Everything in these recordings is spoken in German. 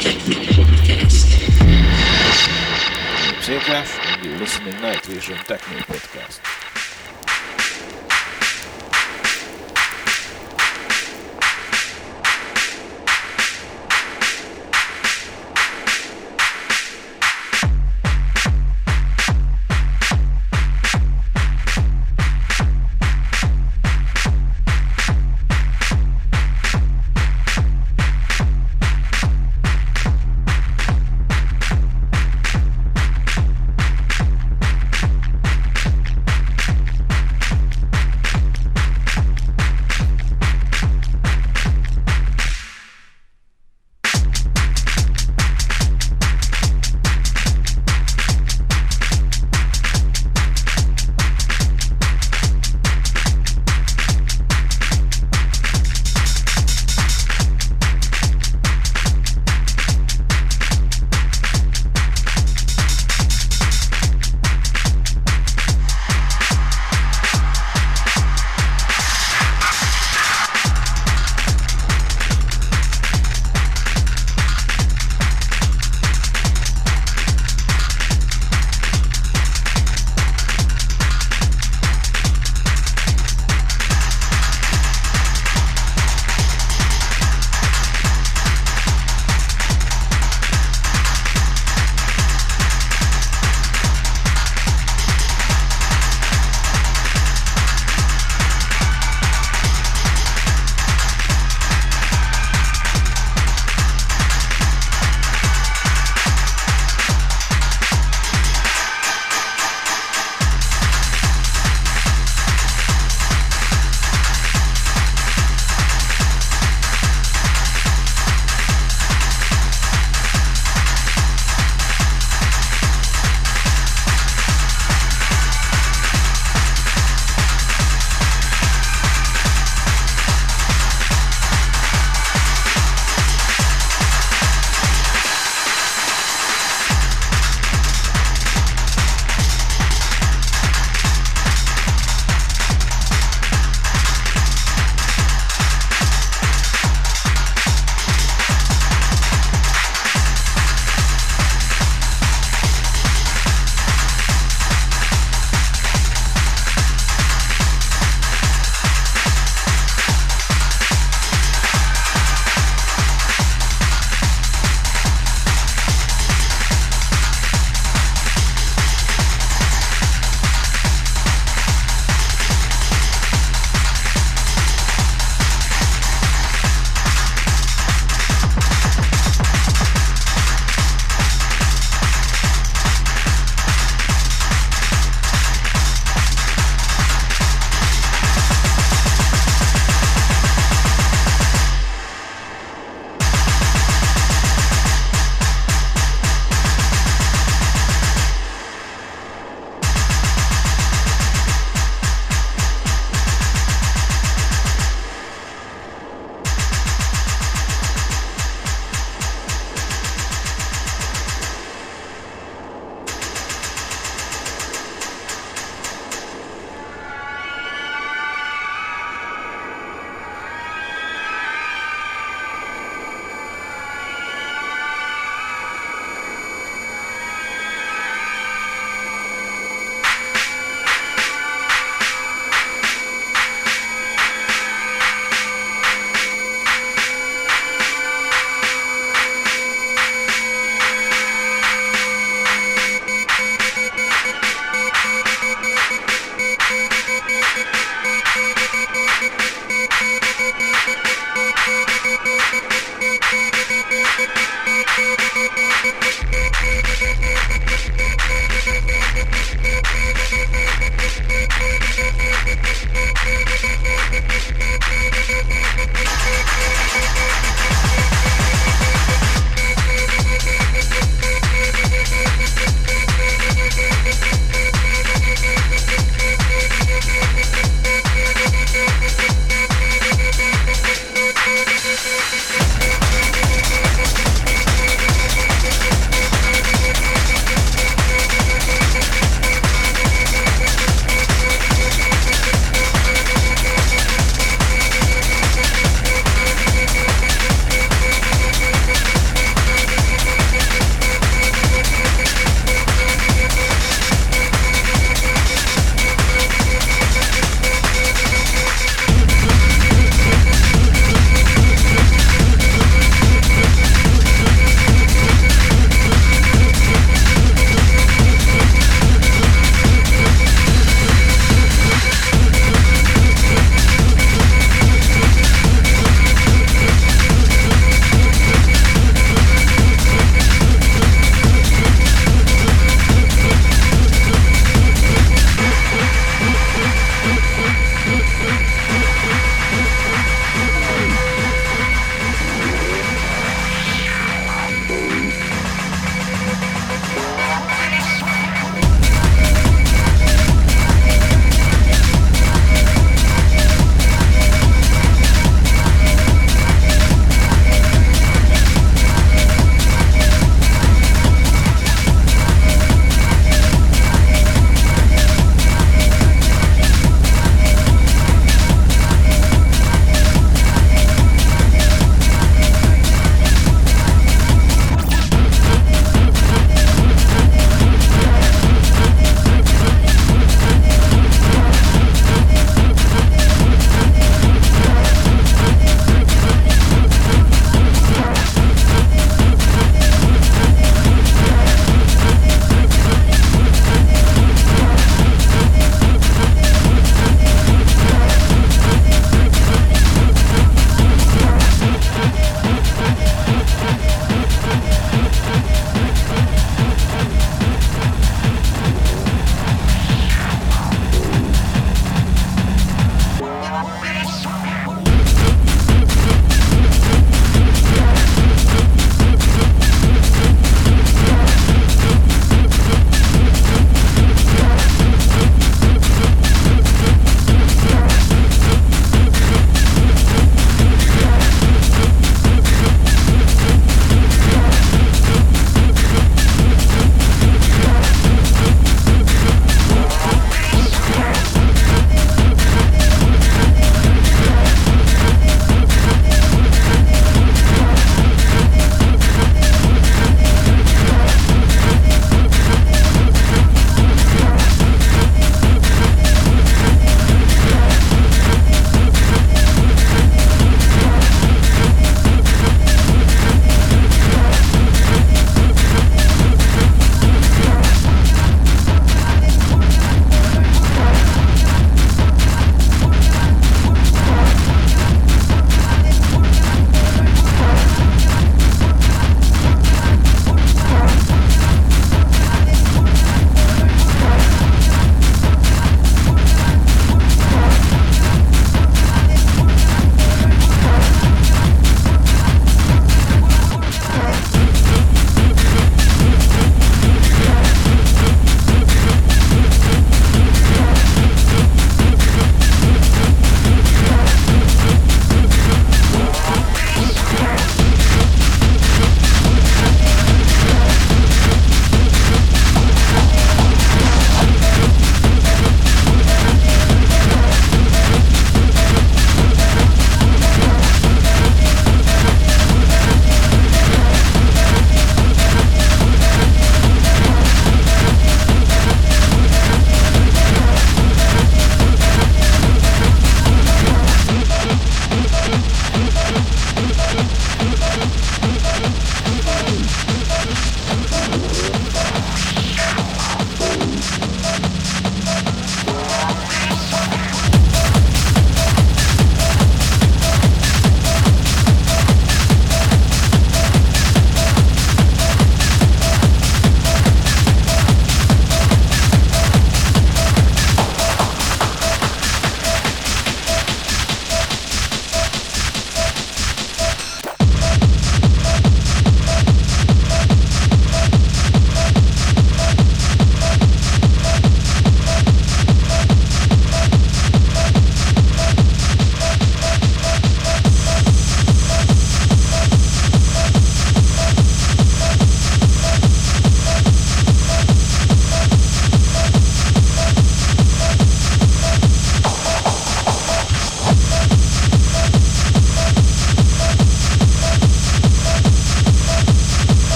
Techno Podcast. Muziekgraph and you listening Night Vision Techno Podcast.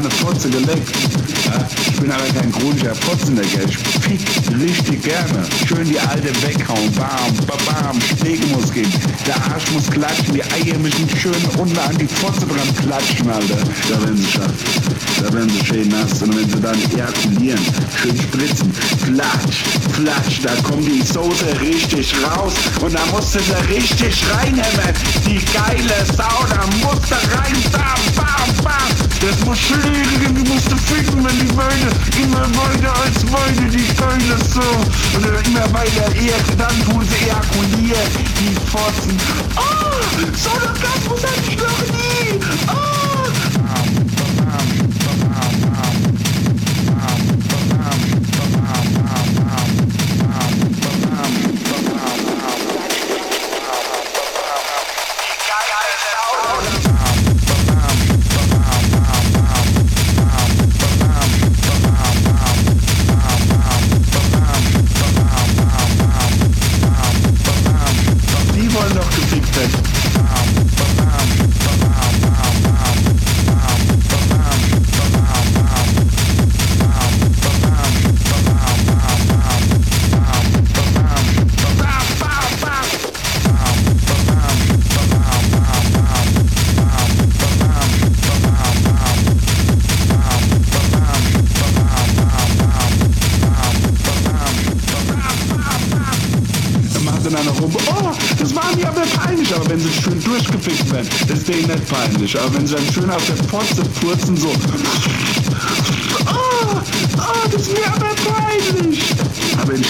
Jeder hat mal eine Fotze geleckt. Ja, ich bin aber kein chronischer Fotzenlecker. Ich fick richtig gerne. Schön die alte weghauen. Bam, bam, bam. Schläge muss gehen. Der Arsch muss klatschen. Die Eier müssen schön unten an die Fotze dran klatschen, Alter. Da werden sie scharf. Da werden sie schön nass. Und wenn sie dann ejakulieren, schön spritzen. Flatsch, flatsch. Da kommt die Soße richtig raus. Und da musst du sie richtig reinhämmern. Die geile Sau, da musst du rein. Bam. Das muss schlägen, du musst ficken, wenn die Beine immer weiter als Beine, die Keule so. Und dann immer weiter erst, dann tun sie ejakulieren, die Fotzen. Oh, so eine Orgasmus hatte ich noch nie. Oh. Nicht peinlich, aber wenn sie dann schön auf der Potze furzen, so. Oh, oh, das ist mir aber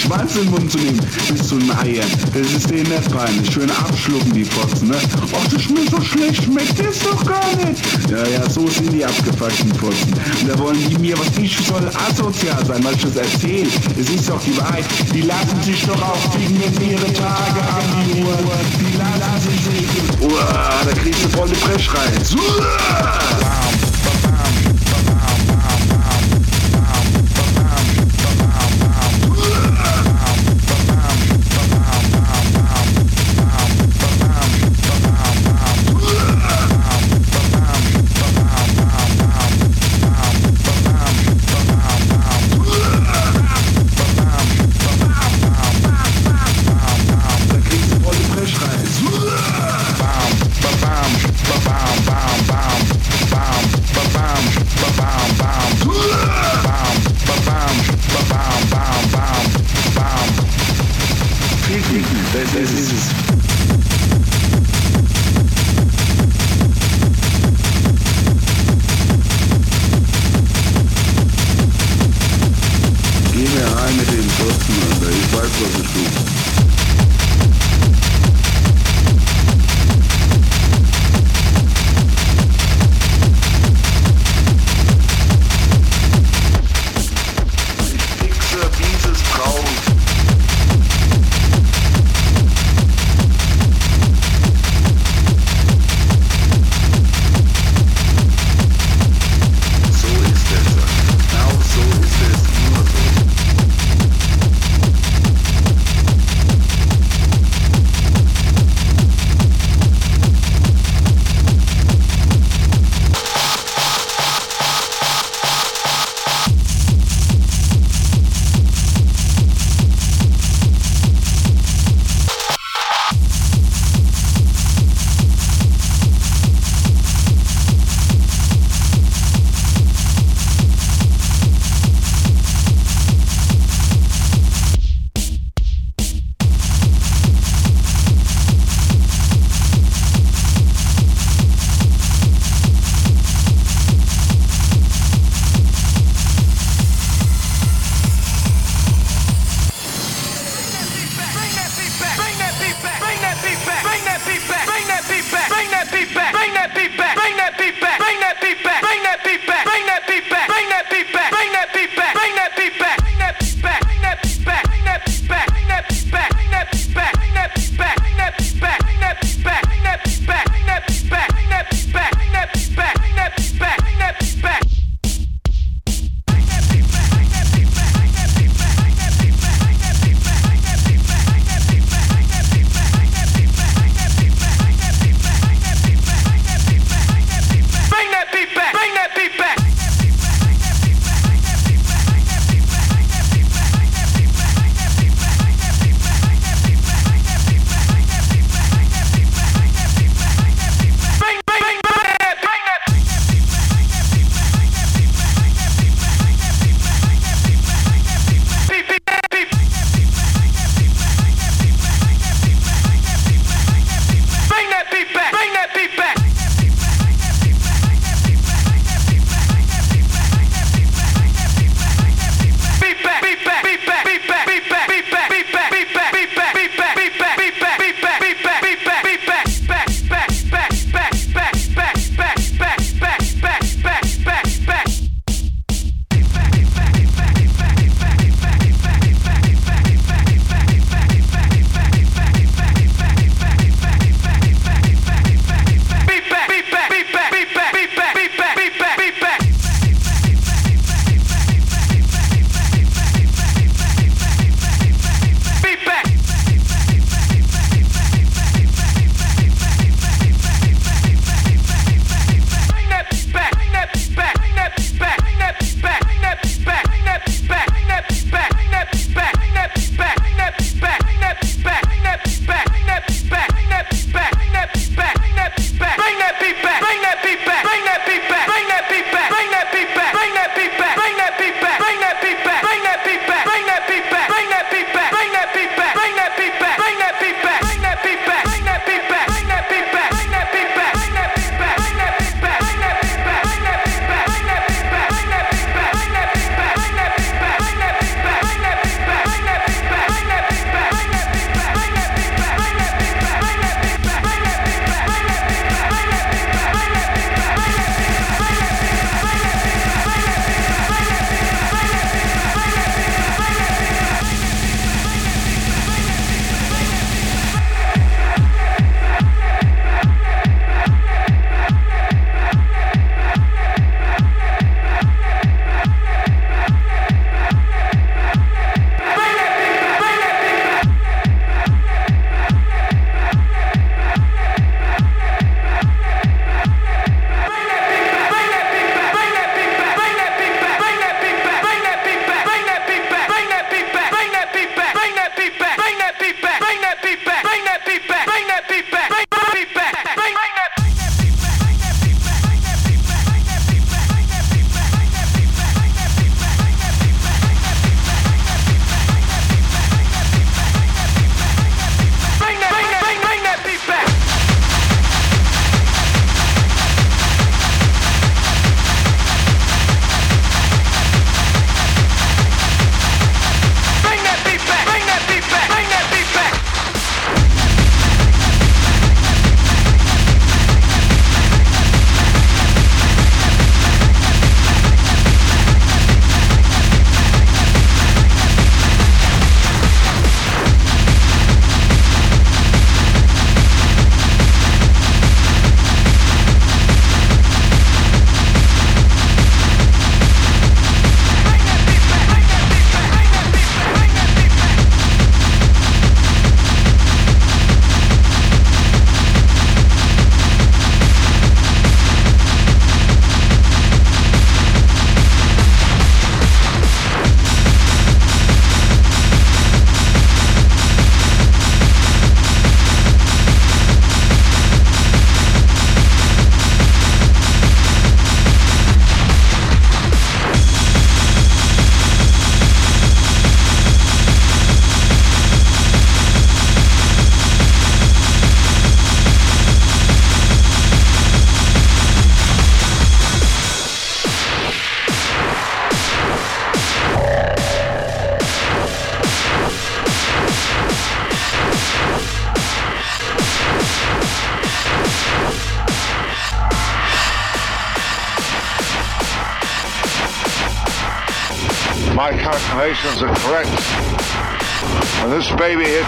Schwanz in den Mund zu nehmen, bis zu den Eiern, das ist denen nicht peinlich. Schön abschlucken, die Fotzen, ne? Ach, das schmeckt so schlecht, schmeckt das doch gar nicht. Ja, ja, so sind die abgefuckten Fotzen. Und da wollen die mir, was ich soll asozial sein, weil ich das erzähle. Es ist doch die Wahrheit. Die lassen sich doch auch wenn sie ihre Tage haben, die Uhr. Die lassen sich. Uah, da kriegst du voll die Frechreiz. Uah! my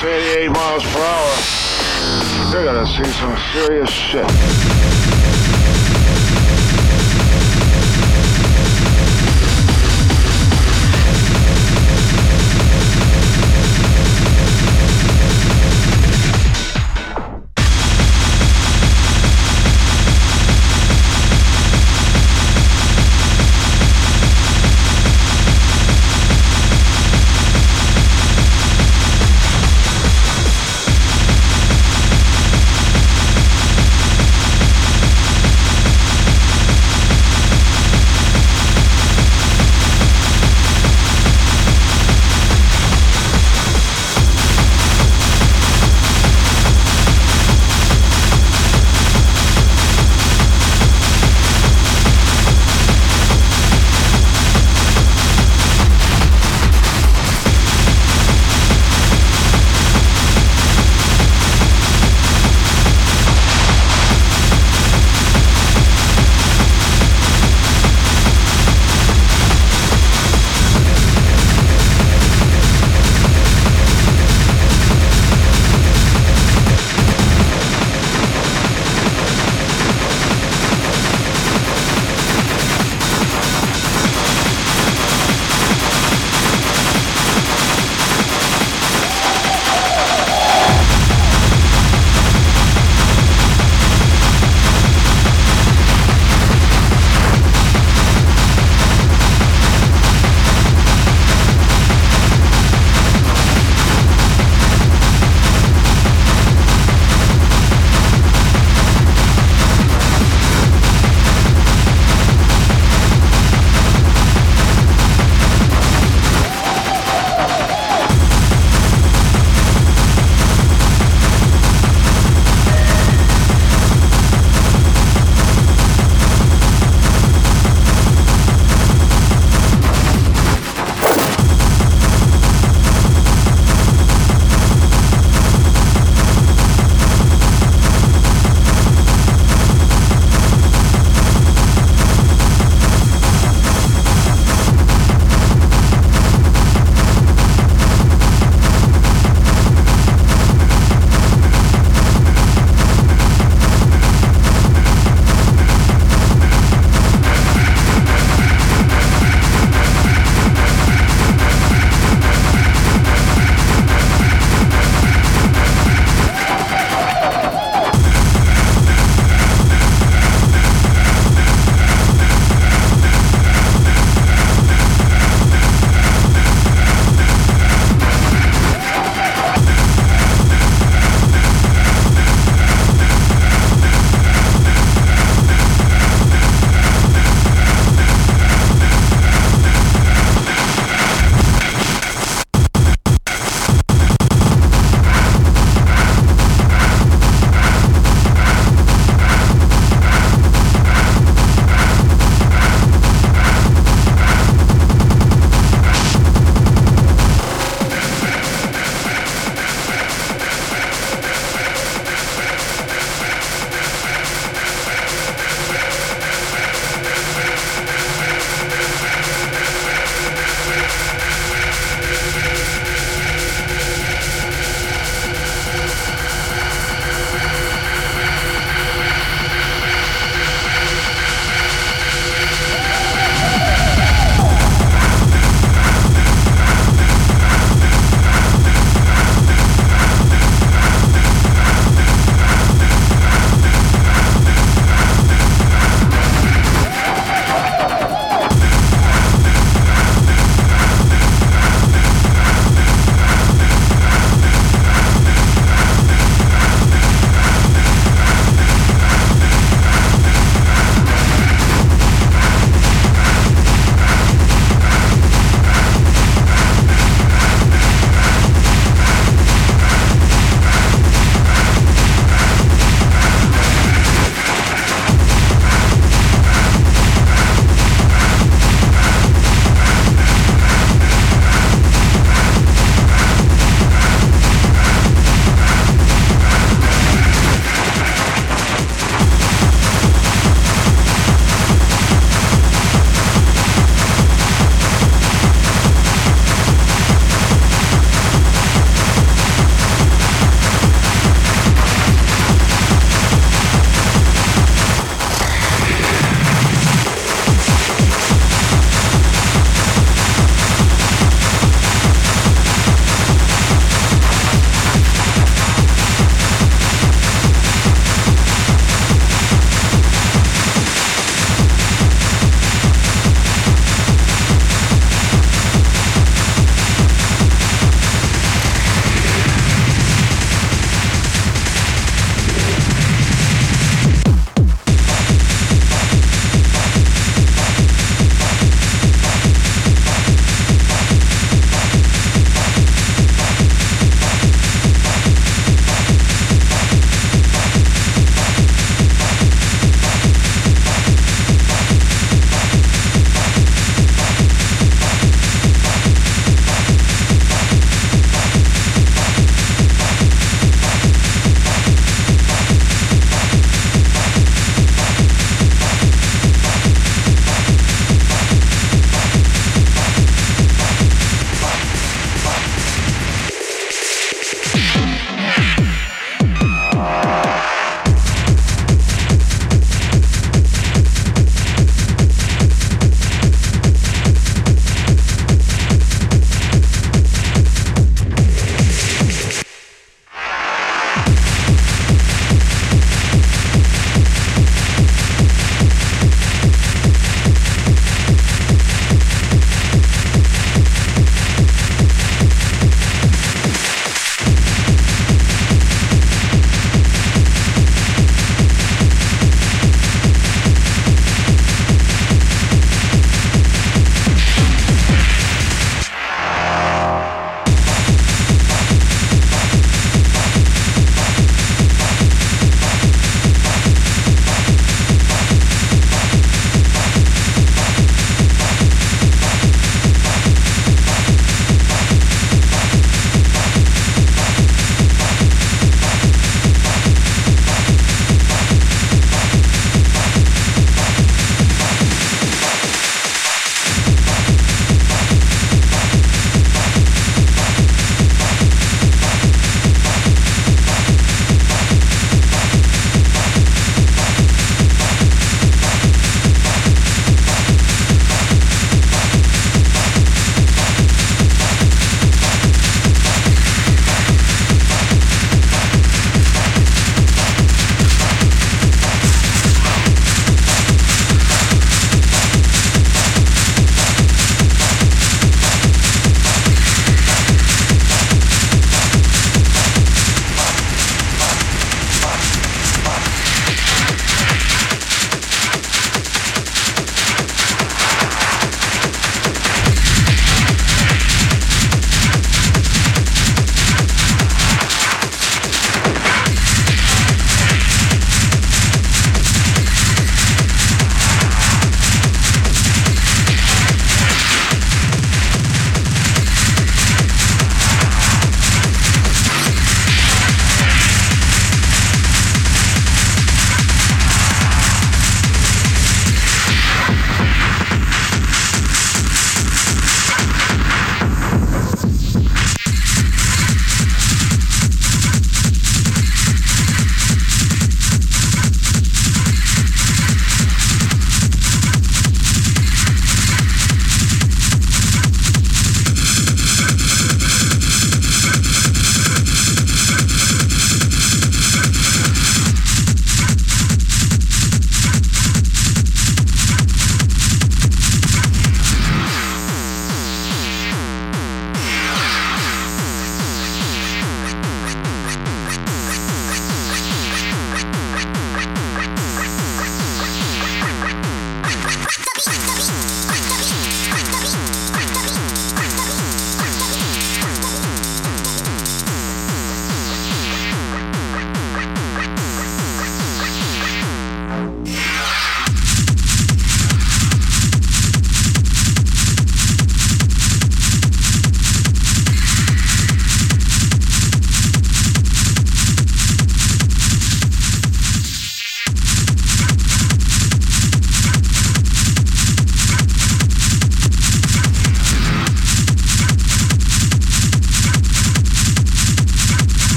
38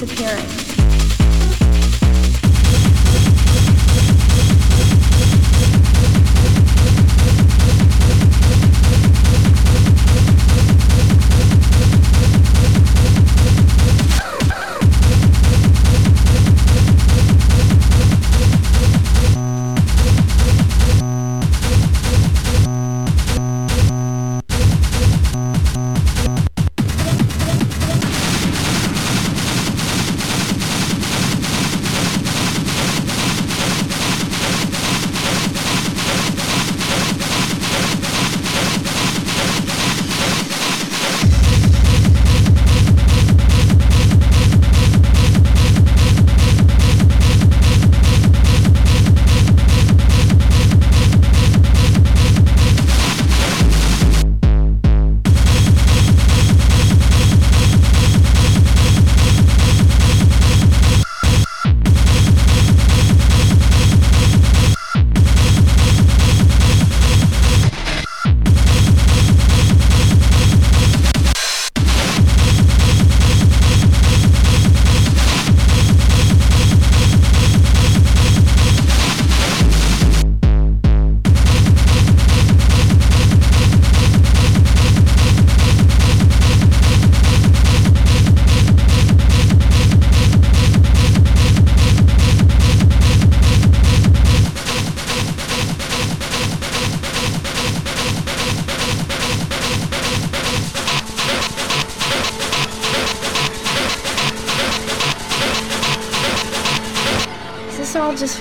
disappearing?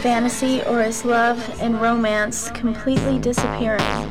Fantasy or is love and romance completely disappearing?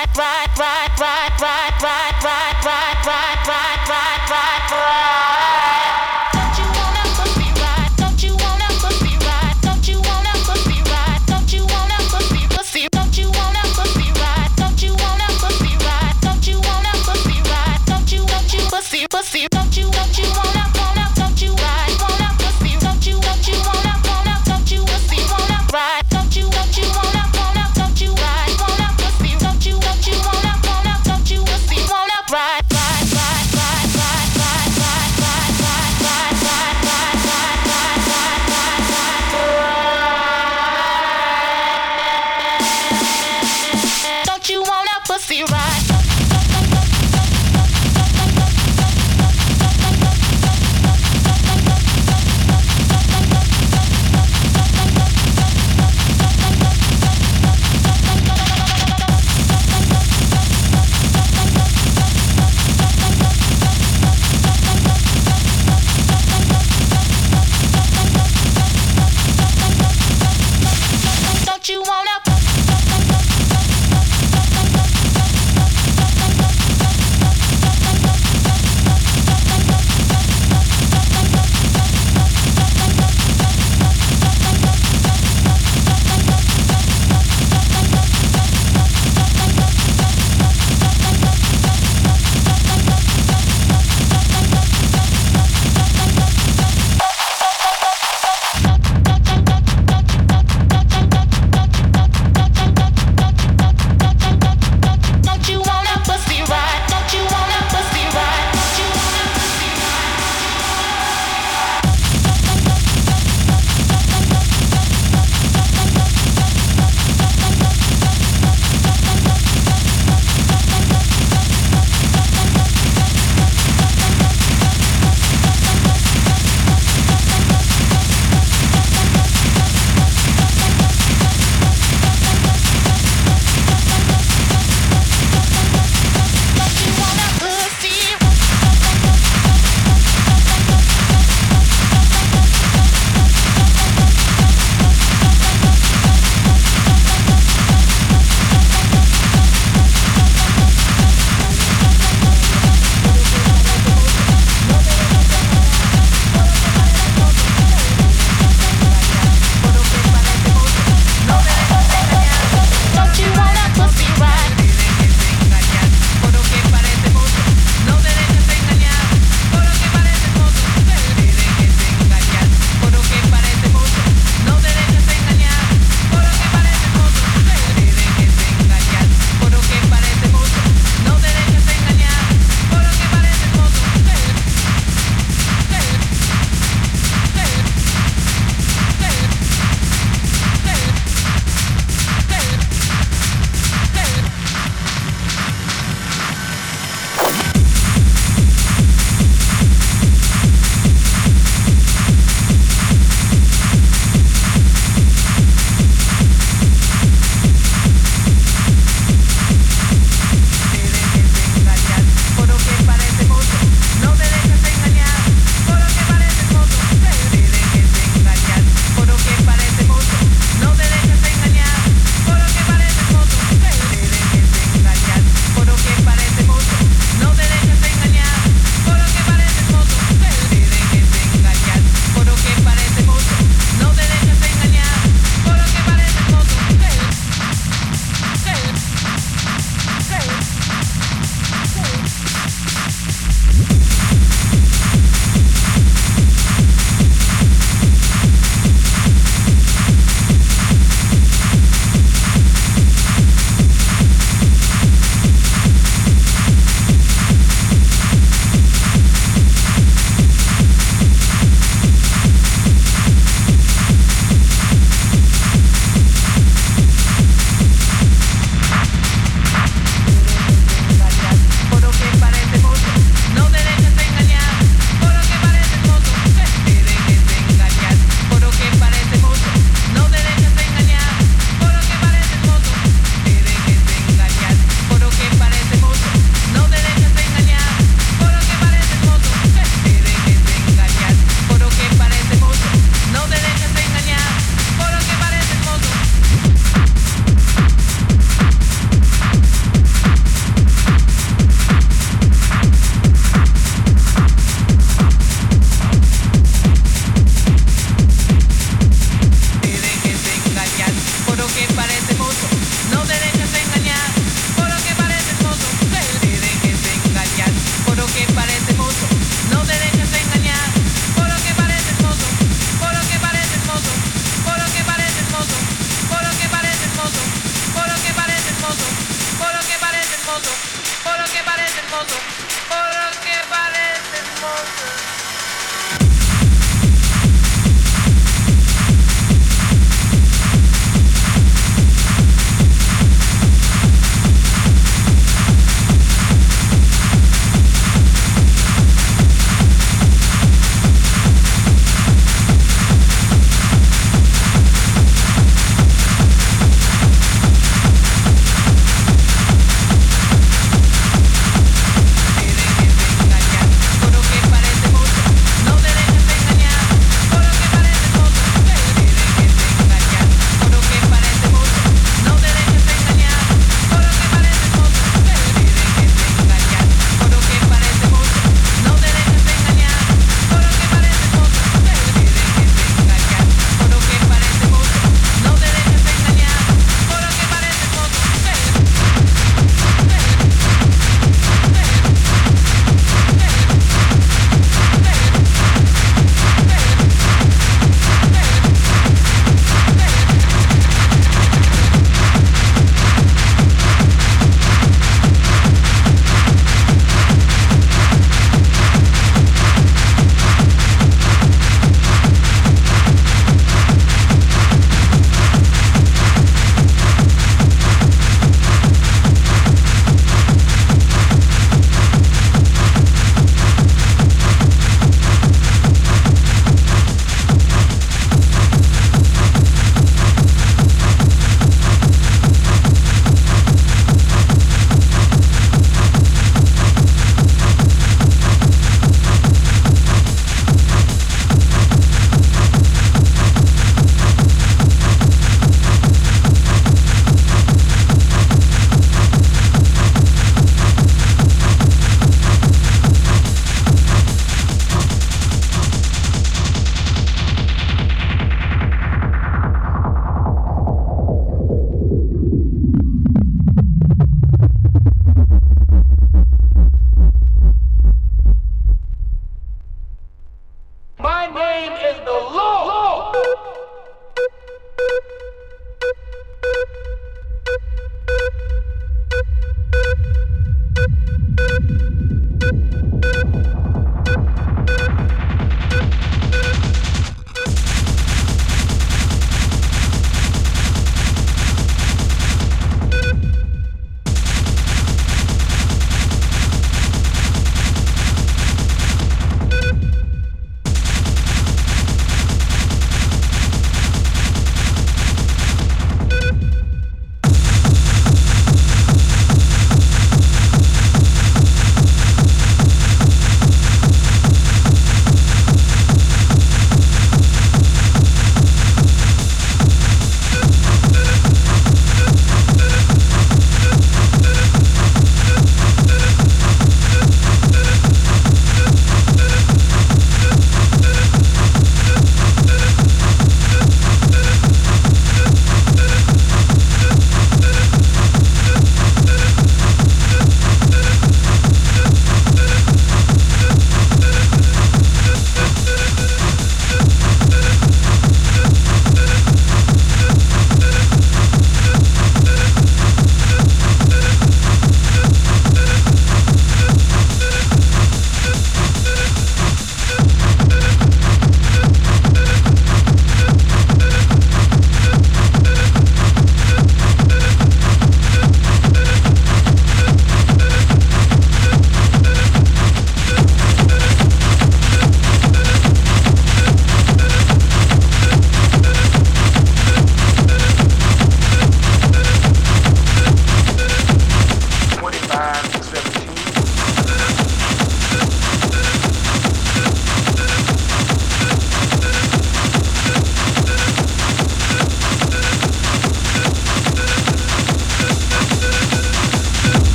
right, right.